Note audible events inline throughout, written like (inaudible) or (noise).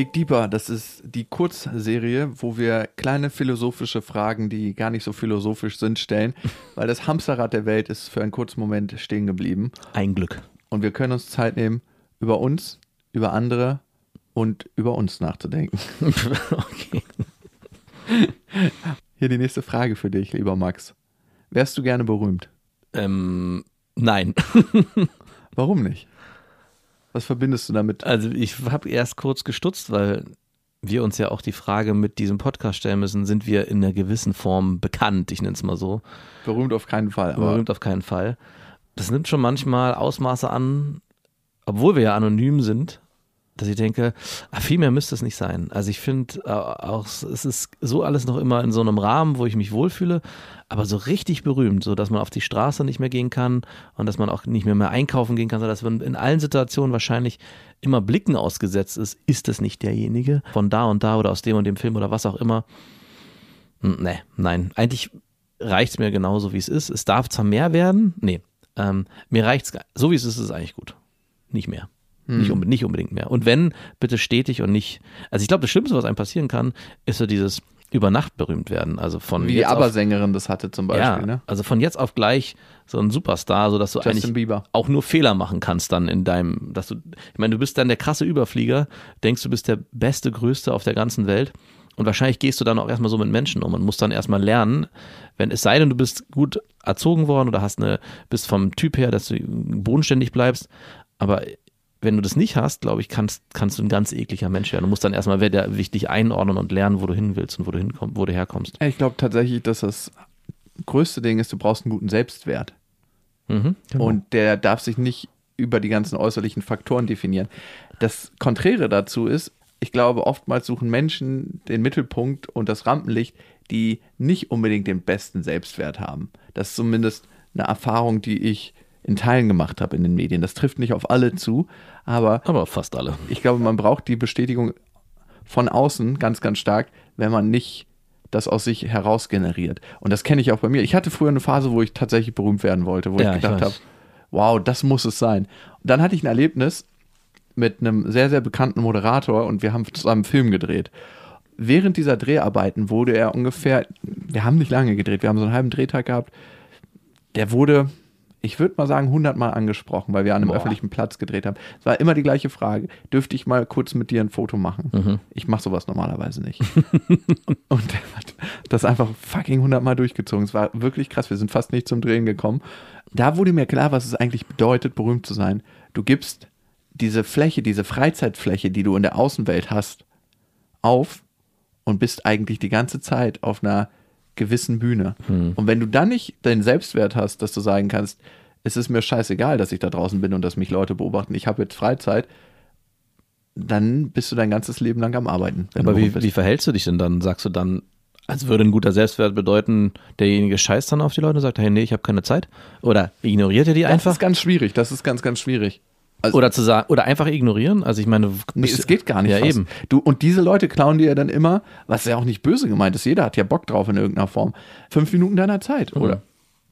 Dig Deeper, das ist die Kurzserie, wo wir kleine philosophische Fragen, die gar nicht so philosophisch sind, stellen, (laughs) weil das Hamsterrad der Welt ist für einen kurzen Moment stehen geblieben. Ein Glück. Und wir können uns Zeit nehmen, über uns, über andere und über uns nachzudenken. (laughs) okay. (laughs) Hier die nächste Frage für dich, lieber Max. Wärst du gerne berühmt? Ähm, nein. Warum nicht? Was verbindest du damit? Also ich habe erst kurz gestutzt, weil wir uns ja auch die Frage mit diesem Podcast stellen müssen, sind wir in einer gewissen Form bekannt, ich nenne es mal so. Berühmt auf keinen Fall. Aber Berühmt auf keinen Fall. Das nimmt schon manchmal Ausmaße an, obwohl wir ja anonym sind, dass ich denke, ah, viel mehr müsste es nicht sein. Also ich finde äh, auch, es ist so alles noch immer in so einem Rahmen, wo ich mich wohlfühle, aber so richtig berühmt, so dass man auf die Straße nicht mehr gehen kann und dass man auch nicht mehr mehr einkaufen gehen kann, sondern dass man in allen Situationen wahrscheinlich immer Blicken ausgesetzt ist, ist es nicht derjenige von da und da oder aus dem und dem Film oder was auch immer. Nee, nein, eigentlich reicht es mir genauso, wie es ist. Es darf zwar mehr werden, nee, ähm, mir reicht es, so wie es ist, ist es eigentlich gut. Nicht mehr. Nicht, unbe nicht unbedingt mehr. Und wenn, bitte stetig und nicht. Also ich glaube, das Schlimmste, was einem passieren kann, ist so dieses über Nacht berühmt werden. Also von wie die ABBA-Sängerin das hatte zum Beispiel, ja, ne? also von jetzt auf gleich so ein Superstar, sodass du Justin eigentlich Bieber. auch nur Fehler machen kannst dann in deinem, dass du, ich meine, du bist dann der krasse Überflieger, denkst du bist der beste, größte auf der ganzen Welt und wahrscheinlich gehst du dann auch erstmal so mit Menschen um und musst dann erstmal lernen, wenn es sei denn, du bist gut erzogen worden oder hast eine, bist vom Typ her, dass du bodenständig bleibst, aber wenn du das nicht hast, glaube ich, kannst, kannst du ein ganz ekliger Mensch werden. Du musst dann erstmal wieder dich einordnen und lernen, wo du hin willst und wo du hinkommst, wo du herkommst. Ich glaube tatsächlich, dass das größte Ding ist, du brauchst einen guten Selbstwert. Mhm, genau. Und der darf sich nicht über die ganzen äußerlichen Faktoren definieren. Das Konträre dazu ist, ich glaube, oftmals suchen Menschen den Mittelpunkt und das Rampenlicht, die nicht unbedingt den besten Selbstwert haben. Das ist zumindest eine Erfahrung, die ich in Teilen gemacht habe in den Medien. Das trifft nicht auf alle zu, aber aber fast alle. ich glaube, man braucht die Bestätigung von außen ganz, ganz stark, wenn man nicht das aus sich heraus generiert. Und das kenne ich auch bei mir. Ich hatte früher eine Phase, wo ich tatsächlich berühmt werden wollte, wo Ja, ich gedacht habe, wow, das muss es sein. Und dann hatte ich ein Erlebnis mit einem sehr, sehr bekannten Moderator und wir haben zusammen einen Film gedreht. Während dieser Dreharbeiten wurde er ungefähr, wir haben nicht lange gedreht, wir haben so einen halben Drehtag gehabt, der wurde, ich würde mal sagen, 100 Mal angesprochen, weil wir an einem Boah. öffentlichen Platz gedreht haben. Es war immer die gleiche Frage, dürfte ich mal kurz mit dir ein Foto machen? Mhm. Ich mache sowas normalerweise nicht. (laughs) und der hat das einfach fucking 100 Mal durchgezogen. Es war wirklich krass, wir sind fast nicht zum Drehen gekommen. Da wurde mir klar, was es eigentlich bedeutet, berühmt zu sein. Du gibst diese Fläche, diese Freizeitfläche, die du in der Außenwelt hast, auf und bist eigentlich die ganze Zeit auf einer gewissen Bühne. Und wenn du dann nicht den Selbstwert hast, dass du sagen kannst, es ist mir scheißegal, dass ich da draußen bin und dass mich Leute beobachten, ich habe jetzt Freizeit, dann bist du dein ganzes Leben lang am Arbeiten. Aber wie, wie verhältst du dich denn dann? Sagst du dann, als würde ein guter Selbstwert bedeuten, derjenige scheißt dann auf die Leute und sagt, hey, nee, ich habe keine Zeit? Oder ignoriert er die das einfach? ist ganz schwierig, das ist ganz, ganz schwierig. Also, Oder zu sagen, oder einfach ignorieren? Also ich meine, Nee, es geht gar nicht. Ja, fast. eben. Du, und diese Leute klauen dir ja dann immer, was ja auch nicht böse gemeint ist, jeder hat ja Bock drauf in irgendeiner Form, fünf Minuten deiner Zeit. Mhm. Oder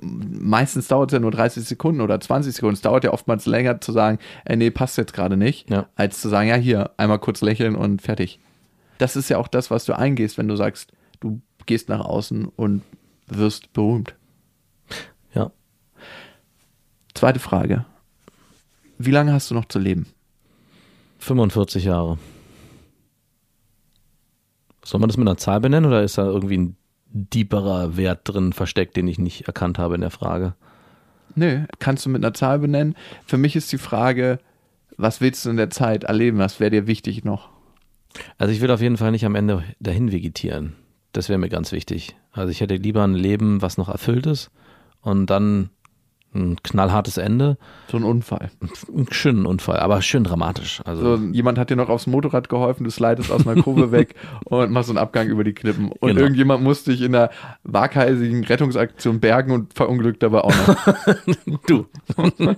meistens dauert es ja nur 30 Sekunden oder 20 Sekunden. Es dauert ja oftmals länger zu sagen, ey, nee, passt jetzt gerade nicht, Ja. als zu sagen, ja, hier, einmal kurz lächeln und fertig. Das ist ja auch das, was du eingehst, wenn du sagst, du gehst nach außen und wirst berühmt. Ja. Zweite Frage. Wie lange hast du noch zu leben? 45 Jahre. Soll man das mit einer Zahl benennen oder ist da irgendwie ein deeperer Wert drin versteckt, den ich nicht erkannt habe in der Frage? Nö, kannst du mit einer Zahl benennen. Für mich ist die Frage, was willst du in der Zeit erleben? Was wäre dir wichtig noch? Also ich will auf jeden Fall nicht am Ende dahin vegetieren. Das wäre mir ganz wichtig. Also ich hätte lieber ein Leben, was noch erfüllt ist und dann ein knallhartes Ende. So ein Unfall. Einen schönen Unfall, aber schön dramatisch. Also So, jemand hat dir noch aufs Motorrad geholfen, du slidest aus einer Kurve (laughs) weg und machst so einen Abgang über die Klippen. Und Genau. irgendjemand muss dich in einer waghalsigen Rettungsaktion bergen und verunglückt dabei auch noch. (laughs) du. (laughs)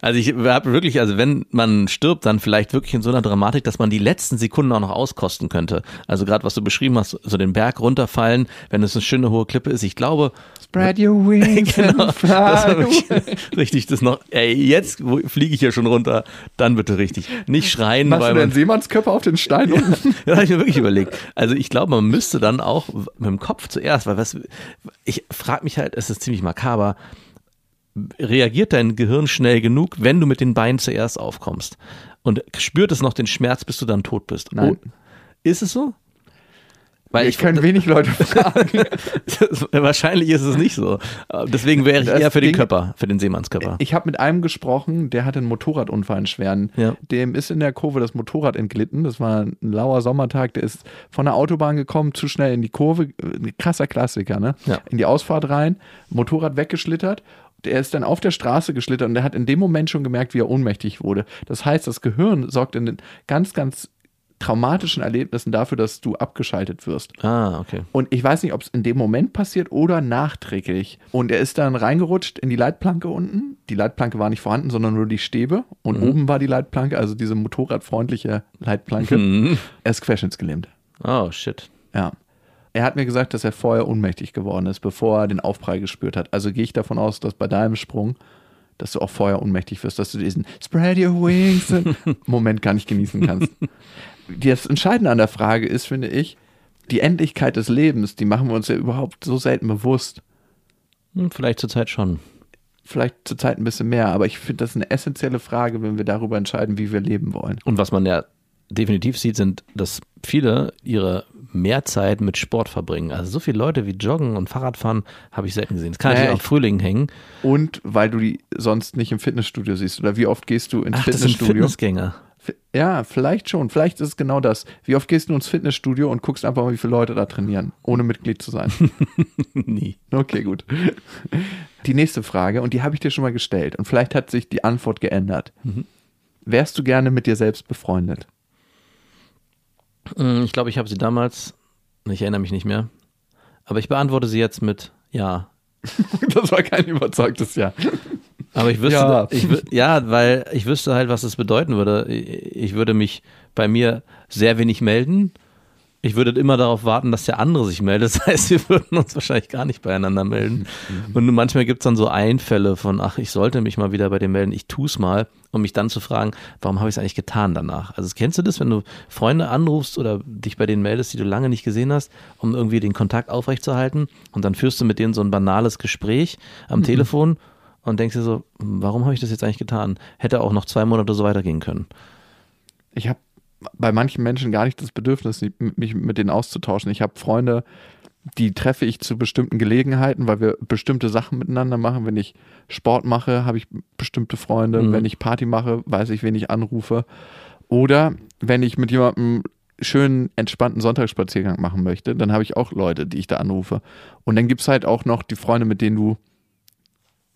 Also ich habe wirklich, also wenn man stirbt, dann vielleicht wirklich in so einer Dramatik, dass man die letzten Sekunden auch noch auskosten könnte. Also gerade was du beschrieben hast, so den Berg runterfallen, wenn es eine schöne hohe Klippe ist. Ich glaube, Spread your wings (laughs) genau, (laughs) richtig, das noch, ey, jetzt fliege ich ja schon runter, dann bitte richtig. Nicht schreien, Machst weil du den Seemannskörper auf den Stein (laughs) unten? das habe ich mir wirklich überlegt. Also ich glaube, man müsste dann auch mit dem Kopf zuerst, weil was, ich frage mich halt, es ist ziemlich makaber, reagiert dein Gehirn schnell genug, wenn du mit den Beinen zuerst aufkommst? Und spürt es noch den Schmerz, bis du dann tot bist? Nein. Oh, ist es so? Weil Ich können (laughs) wenig Leute fragen. (laughs) wahrscheinlich ist es nicht so. Deswegen wäre ich Das eher für den Ding- Körper, für den Seemannskörper. Ich habe mit einem gesprochen, der hatte einen Motorradunfall, einen schweren. Ja. Dem ist in der Kurve das Motorrad entglitten. Das war ein lauer Sommertag. Der ist von der Autobahn gekommen, zu schnell in die Kurve. Ein krasser Klassiker, ne? Ja. In die Ausfahrt rein, Motorrad weggeschlittert. Der ist dann auf der Straße geschlittert und der hat in dem Moment schon gemerkt, wie er ohnmächtig wurde. Das heißt, das Gehirn sorgt in den ganz, ganz traumatischen Erlebnissen dafür, dass du abgeschaltet wirst. Ah, okay. Und ich weiß nicht, ob es in dem Moment passiert oder nachträglich. Und er ist dann reingerutscht in die Leitplanke unten. Die Leitplanke war nicht vorhanden, sondern nur die Stäbe. Und oben war die Leitplanke, also diese motorradfreundliche Leitplanke. Mhm. Er ist querschnittsgelähmt. Oh, shit. Ja. Er hat mir gesagt, dass er vorher ohnmächtig geworden ist, bevor er den Aufprall gespürt hat. Also gehe ich davon aus, dass bei deinem Sprung, dass du auch vorher ohnmächtig wirst, dass du diesen Spread your wings (laughs) Moment gar nicht genießen kannst. Das Entscheidende an der Frage ist, finde ich, die Endlichkeit des Lebens, die machen wir uns ja überhaupt so selten bewusst. Hm, vielleicht zur Zeit schon. Vielleicht zurzeit ein bisschen mehr, aber ich finde das eine essentielle Frage, wenn wir darüber entscheiden, wie wir leben wollen. Und was man ja definitiv sieht, sind, dass viele ihre Mehrzeit mit Sport verbringen. Also so viele Leute wie Joggen und Fahrradfahren habe ich selten gesehen. Das kann Naja, natürlich auch Frühling hängen. Und weil du die sonst nicht im Fitnessstudio siehst. Oder wie oft gehst du ins Ach, das sind Fitnessstudio? Fitnessgänger. Ja, vielleicht schon. Vielleicht ist es genau das. Wie oft gehst du ins Fitnessstudio und guckst einfach mal, wie viele Leute da trainieren, ohne Mitglied zu sein? (laughs) Nie. Okay, gut. Die nächste Frage, und die habe ich dir schon mal gestellt, und vielleicht hat sich die Antwort geändert. Wärst du gerne mit dir selbst befreundet? Hm, Ich glaube, ich habe sie damals, ich erinnere mich nicht mehr, aber ich beantworte sie jetzt mit Ja. (laughs) Das war kein überzeugtes Ja. Aber ich wüsste, Ja. Ich, ja, weil ich wüsste halt, was es bedeuten würde. Ich würde mich bei mir sehr wenig melden. Ich würde immer darauf warten, dass der andere sich meldet. (laughs) Das heißt, wir würden uns wahrscheinlich gar nicht beieinander melden. Und manchmal gibt es dann so Einfälle von, ach, ich sollte mich mal wieder bei dem melden, ich tu's mal, um mich dann zu fragen, warum habe ich es eigentlich getan danach? Also kennst du das, wenn du Freunde anrufst oder dich bei denen meldest, die du lange nicht gesehen hast, um irgendwie den Kontakt aufrechtzuerhalten und dann führst du mit denen so ein banales Gespräch am Telefon und denkst dir so, warum habe ich das jetzt eigentlich getan? Hätte auch noch zwei Monate so weitergehen können. Ich habe bei manchen Menschen gar nicht das Bedürfnis, mich mit denen auszutauschen. Ich habe Freunde, die treffe ich zu bestimmten Gelegenheiten, weil wir bestimmte Sachen miteinander machen. Wenn ich Sport mache, habe ich bestimmte Freunde. Mhm. Wenn ich Party mache, weiß ich, wen ich anrufe. Oder wenn ich mit jemandem schönen, entspannten Sonntagsspaziergang machen möchte, dann habe ich auch Leute, die ich da anrufe. Und dann gibt es halt auch noch die Freunde, mit denen du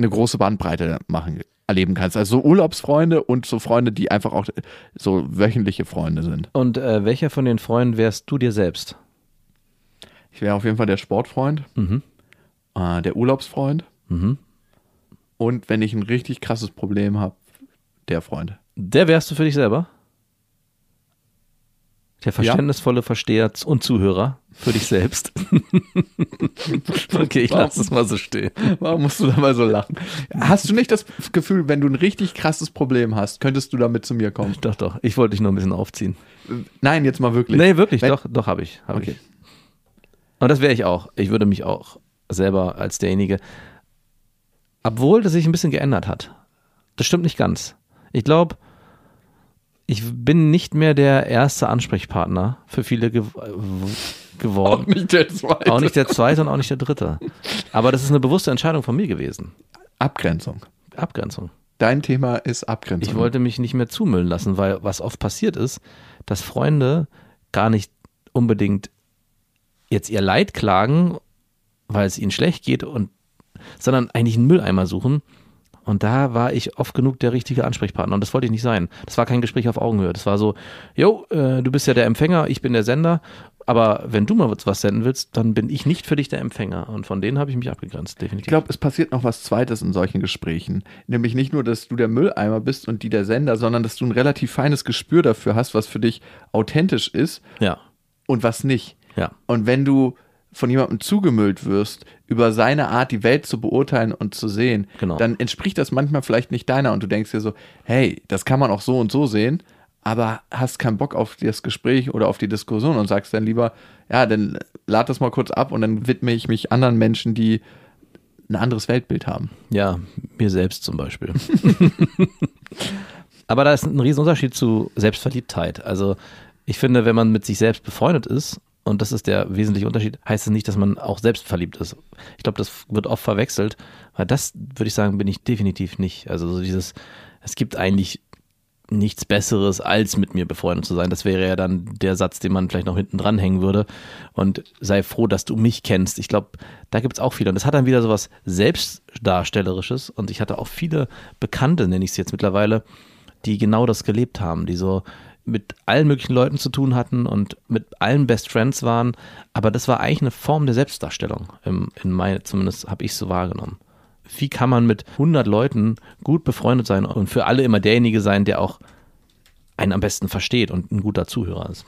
eine große Bandbreite machen, erleben kannst. Also so Urlaubsfreunde und so Freunde, die einfach auch so wöchentliche Freunde sind. Und äh, welcher von den Freunden wärst du dir selbst? Ich wäre auf jeden Fall der Sportfreund, Mhm. äh, der Urlaubsfreund Mhm. und wenn ich ein richtig krasses Problem habe, der Freund. Der wärst du für dich selber? Der verständnisvolle Versteher und Zuhörer für dich selbst. (laughs) okay, ich lasse es mal so stehen. Warum musst du da mal so lachen? Hast du nicht das Gefühl, wenn du ein richtig krasses Problem hast, könntest du damit zu mir kommen? Doch, doch. Ich wollte dich noch ein bisschen aufziehen. Nein, jetzt mal wirklich. Nee, wirklich, Wenn- doch, doch, habe ich. Hab Okay. ich. Und das wäre ich auch. Ich würde mich auch selber als derjenige, obwohl das sich ein bisschen geändert hat. Das stimmt nicht ganz. Ich glaube, ich bin nicht mehr der erste Ansprechpartner für viele gew geworden. Auch nicht der zweite. Auch nicht der zweite und auch nicht der dritte. Aber das ist eine bewusste Entscheidung von mir gewesen. Abgrenzung. Abgrenzung. Dein Thema ist Abgrenzung. Ich wollte mich nicht mehr zumüllen lassen, weil was oft passiert ist, dass Freunde gar nicht unbedingt jetzt ihr Leid klagen, weil es ihnen schlecht geht und sondern eigentlich einen Mülleimer suchen. Und da war ich oft genug der richtige Ansprechpartner und das wollte ich nicht sein. Das war kein Gespräch auf Augenhöhe. Das war so, jo, äh, du bist ja der Empfänger, ich bin der Sender Aber wenn du mal was senden willst, dann bin ich nicht für dich der Empfänger. Und von denen habe ich mich abgegrenzt, definitiv. Ich glaube, es passiert noch was Zweites in solchen Gesprächen. Nämlich nicht nur, dass du der Mülleimer bist und die der Sender, sondern dass du ein relativ feines Gespür dafür hast, was für dich authentisch ist ja, und was nicht. ja. Und wenn du von jemandem zugemüllt wirst, über seine Art, die Welt zu beurteilen und zu sehen, Genau. dann entspricht das manchmal vielleicht nicht deiner und du denkst dir so, hey, das kann man auch so und so sehen, aber hast keinen Bock auf das Gespräch oder auf die Diskussion und sagst dann lieber, ja, dann lad das mal kurz ab und dann widme ich mich anderen Menschen, die ein anderes Weltbild haben. Ja, mir selbst zum Beispiel. (laughs) Aber da ist ein Riesenunterschied zu Selbstverliebtheit. Also ich finde, wenn man mit sich selbst befreundet ist, und das ist der wesentliche Unterschied, heißt es nicht, dass man auch selbst verliebt ist. Ich glaube, das wird oft verwechselt, weil das, würde ich sagen, bin ich definitiv nicht. Also so dieses, es gibt eigentlich nichts Besseres, als mit mir befreundet zu sein. Das wäre ja dann der Satz, den man vielleicht noch hinten dranhängen würde. Und sei froh, dass du mich kennst. Ich glaube, da gibt es auch viele. Und das hat dann wieder so was Selbstdarstellerisches. Und ich hatte auch viele Bekannte, nenne ich es jetzt mittlerweile, die genau das gelebt haben, die so mit allen möglichen Leuten zu tun hatten und mit allen Best Friends waren. Aber das war eigentlich eine Form der Selbstdarstellung. Im, in meine, zumindest habe ich es so wahrgenommen. Wie kann man mit 100 Leuten gut befreundet sein und für alle immer derjenige sein, der auch einen am besten versteht und ein guter Zuhörer ist?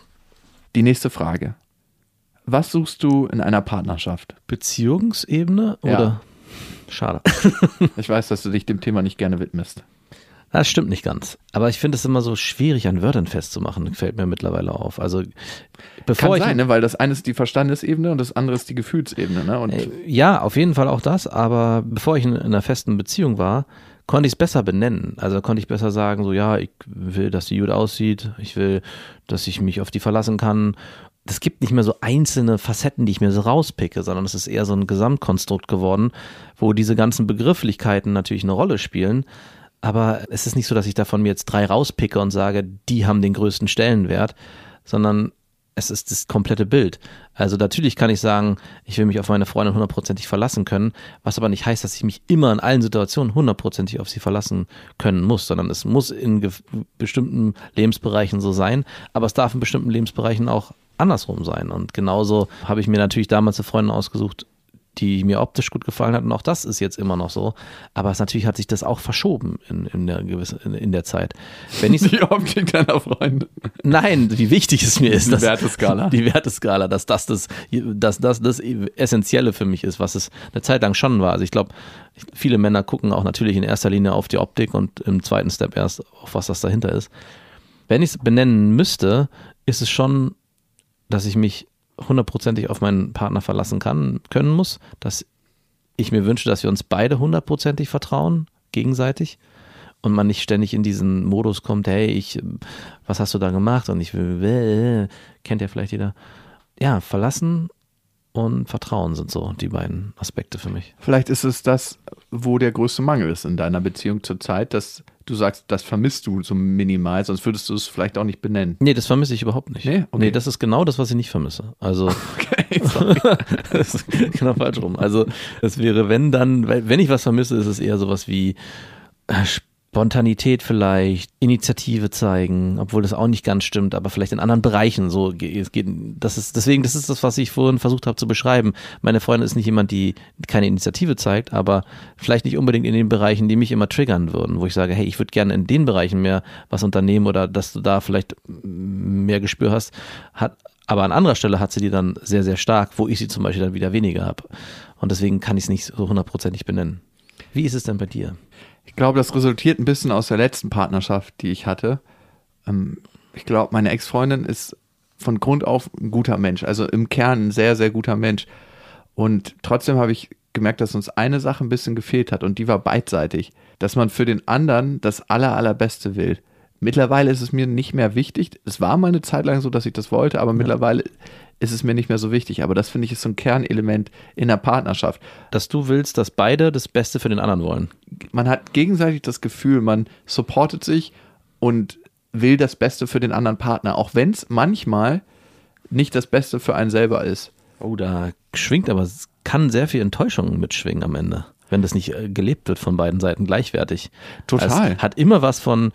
Die nächste Frage. Was suchst du in einer Partnerschaft? Beziehungsebene Ja. oder? Schade. (laughs) Ich weiß, dass du dich dem Thema nicht gerne widmest. Das stimmt nicht ganz. Aber ich finde es immer so schwierig, an Wörtern festzumachen, fällt mir mittlerweile auf. Also, bevor Kann ich. sein, ne? weil das eine ist die Verstandesebene und das andere ist die Gefühlsebene. Ne? Und Äh, Ja, auf jeden Fall auch das, aber bevor ich in, in einer festen Beziehung war, konnte ich es besser benennen. Also konnte ich besser sagen, so ja, ich will, dass die gut aussieht, ich will, dass ich mich auf die verlassen kann. Es gibt nicht mehr so einzelne Facetten, die ich mir so rauspicke, sondern es ist eher so ein Gesamtkonstrukt geworden, wo diese ganzen Begrifflichkeiten natürlich eine Rolle spielen. Aber es ist nicht so, dass ich davon mir jetzt drei rauspicke und sage, die haben den größten Stellenwert, sondern es ist das komplette Bild. Also natürlich kann ich sagen, ich will mich auf meine Freundin hundertprozentig verlassen können, was aber nicht heißt, dass ich mich immer in allen Situationen hundertprozentig auf sie verlassen können muss, sondern es muss in bestimmten Lebensbereichen so sein, aber es darf in bestimmten Lebensbereichen auch andersrum sein. Und genauso habe ich mir natürlich damals eine Freundin ausgesucht, die mir optisch gut gefallen hat und auch das ist jetzt immer noch so. Aber es, natürlich hat sich das auch verschoben in, in, der, gewissen, in, in der Zeit. Wenn ich die Optik deiner Freunde. Nein, wie wichtig es mir ist, Die dass, Werteskala. die Werteskala, dass das das, dass das das Essentielle für mich ist, was es eine Zeit lang schon war. Also ich glaube, viele Männer gucken auch natürlich in erster Linie auf die Optik und im zweiten Step erst auf was das dahinter ist. Wenn ich es benennen müsste, ist es schon, dass ich mich hundertprozentig auf meinen Partner verlassen kann, können muss, dass ich mir wünsche, dass wir uns beide hundertprozentig vertrauen, gegenseitig und man nicht ständig in diesen Modus kommt, hey, ich, was hast du da gemacht? Und ich will, kennt ja vielleicht jeder. Ja, verlassen und Vertrauen sind so die beiden Aspekte für mich. Vielleicht ist es das, wo der größte Mangel ist in deiner Beziehung zurzeit, dass du sagst, das vermisst du so minimal, sonst würdest du es vielleicht auch nicht benennen. Nee, das vermisse ich überhaupt nicht. Nee? Okay. nee, das ist genau das, was ich nicht vermisse. Also, (laughs) Okay, (laughs) das ist genau falsch rum. Also, das wäre, wenn dann, wenn ich was vermisse, ist es eher sowas wie äh, Spontanität vielleicht, Initiative zeigen, obwohl das auch nicht ganz stimmt, aber vielleicht in anderen Bereichen so. geht, das ist, deswegen, das ist das, was ich vorhin versucht habe zu beschreiben. Meine Freundin ist nicht jemand, die keine Initiative zeigt, aber vielleicht nicht unbedingt in den Bereichen, die mich immer triggern würden, wo ich sage, hey, ich würde gerne in den Bereichen mehr was unternehmen oder dass du da vielleicht mehr Gespür hast, hat, aber an anderer Stelle hat sie die dann sehr, sehr stark, wo ich sie zum Beispiel dann wieder weniger habe. Und deswegen kann ich es nicht so hundertprozentig benennen. Wie ist es denn bei dir? Ich glaube, das resultiert ein bisschen aus der letzten Partnerschaft, die ich hatte. Ähm, ich glaube, meine Ex-Freundin ist von Grund auf ein guter Mensch, also im Kern ein sehr, sehr guter Mensch. Und trotzdem habe ich gemerkt, dass uns eine Sache ein bisschen gefehlt hat und die war beidseitig, dass man für den anderen das aller, allerbeste will. Mittlerweile ist es mir nicht mehr wichtig. Es war mal eine Zeit lang so, dass ich das wollte, aber mittlerweile ist es mir nicht mehr so wichtig. Aber das finde ich ist so ein Kernelement in der Partnerschaft. Dass du willst, dass beide das Beste für den anderen wollen. man hat gegenseitig das Gefühl, man supportet sich und will das Beste für den anderen Partner, auch wenn es manchmal nicht das Beste für einen selber ist. Oh, da schwingt aber, es kann sehr viel Enttäuschung mitschwingen am Ende, wenn das nicht äh, gelebt wird von beiden Seiten gleichwertig. Total. Es hat immer was von,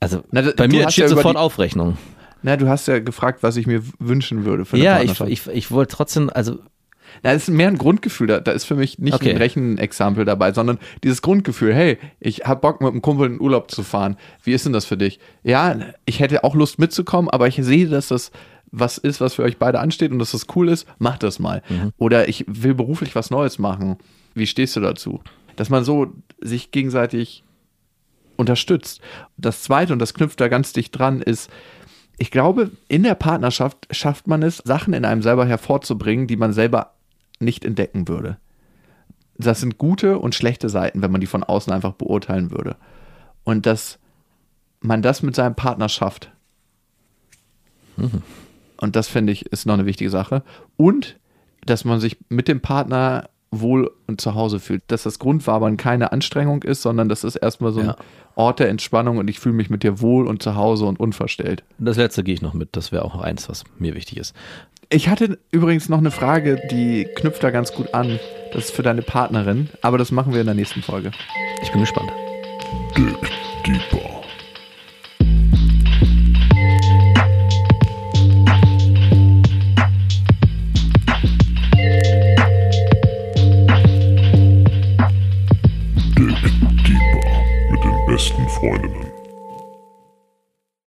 also Na, bei mir hast steht ja sofort Aufrechnung. Na, du hast ja gefragt, was ich mir wünschen würde für eine Ja, ich, ich, ich wollte trotzdem, also Na, das ist mehr ein Grundgefühl. Da, da ist für mich nicht Okay. ein Rechenexempel dabei, sondern dieses Grundgefühl, hey, ich hab Bock mit einem Kumpel in den Urlaub zu fahren. Wie ist denn das für dich? Ja, ich hätte auch Lust mitzukommen, aber ich sehe, dass das was ist, was für euch beide ansteht und dass das cool ist, mach das mal. Oder ich will beruflich was Neues machen. Wie stehst du dazu? Dass man so sich gegenseitig unterstützt. Das zweite, und das knüpft da ganz dicht dran, ist, ich glaube, in der Partnerschaft schafft man es, Sachen in einem selber hervorzubringen, die man selber nicht entdecken würde. Das sind gute und schlechte Seiten, wenn man die von außen einfach beurteilen würde. Und dass man das mit seinem Partner schafft. Und das finde ich ist noch eine wichtige Sache. Und dass man sich mit dem Partner wohl und zu Hause fühlt. Dass das Grundwabern keine Anstrengung ist, sondern das ist erstmal so ein Ja. Ort der Entspannung und ich fühle mich mit dir wohl und zu Hause und unverstellt. das letzte gehe ich noch mit. Das wäre auch noch eins, was mir wichtig ist. Ich hatte übrigens noch eine Frage, die knüpft da ganz gut an. Das ist für deine Partnerin, aber das machen wir in der nächsten Folge. Ich bin gespannt. Dig deeper.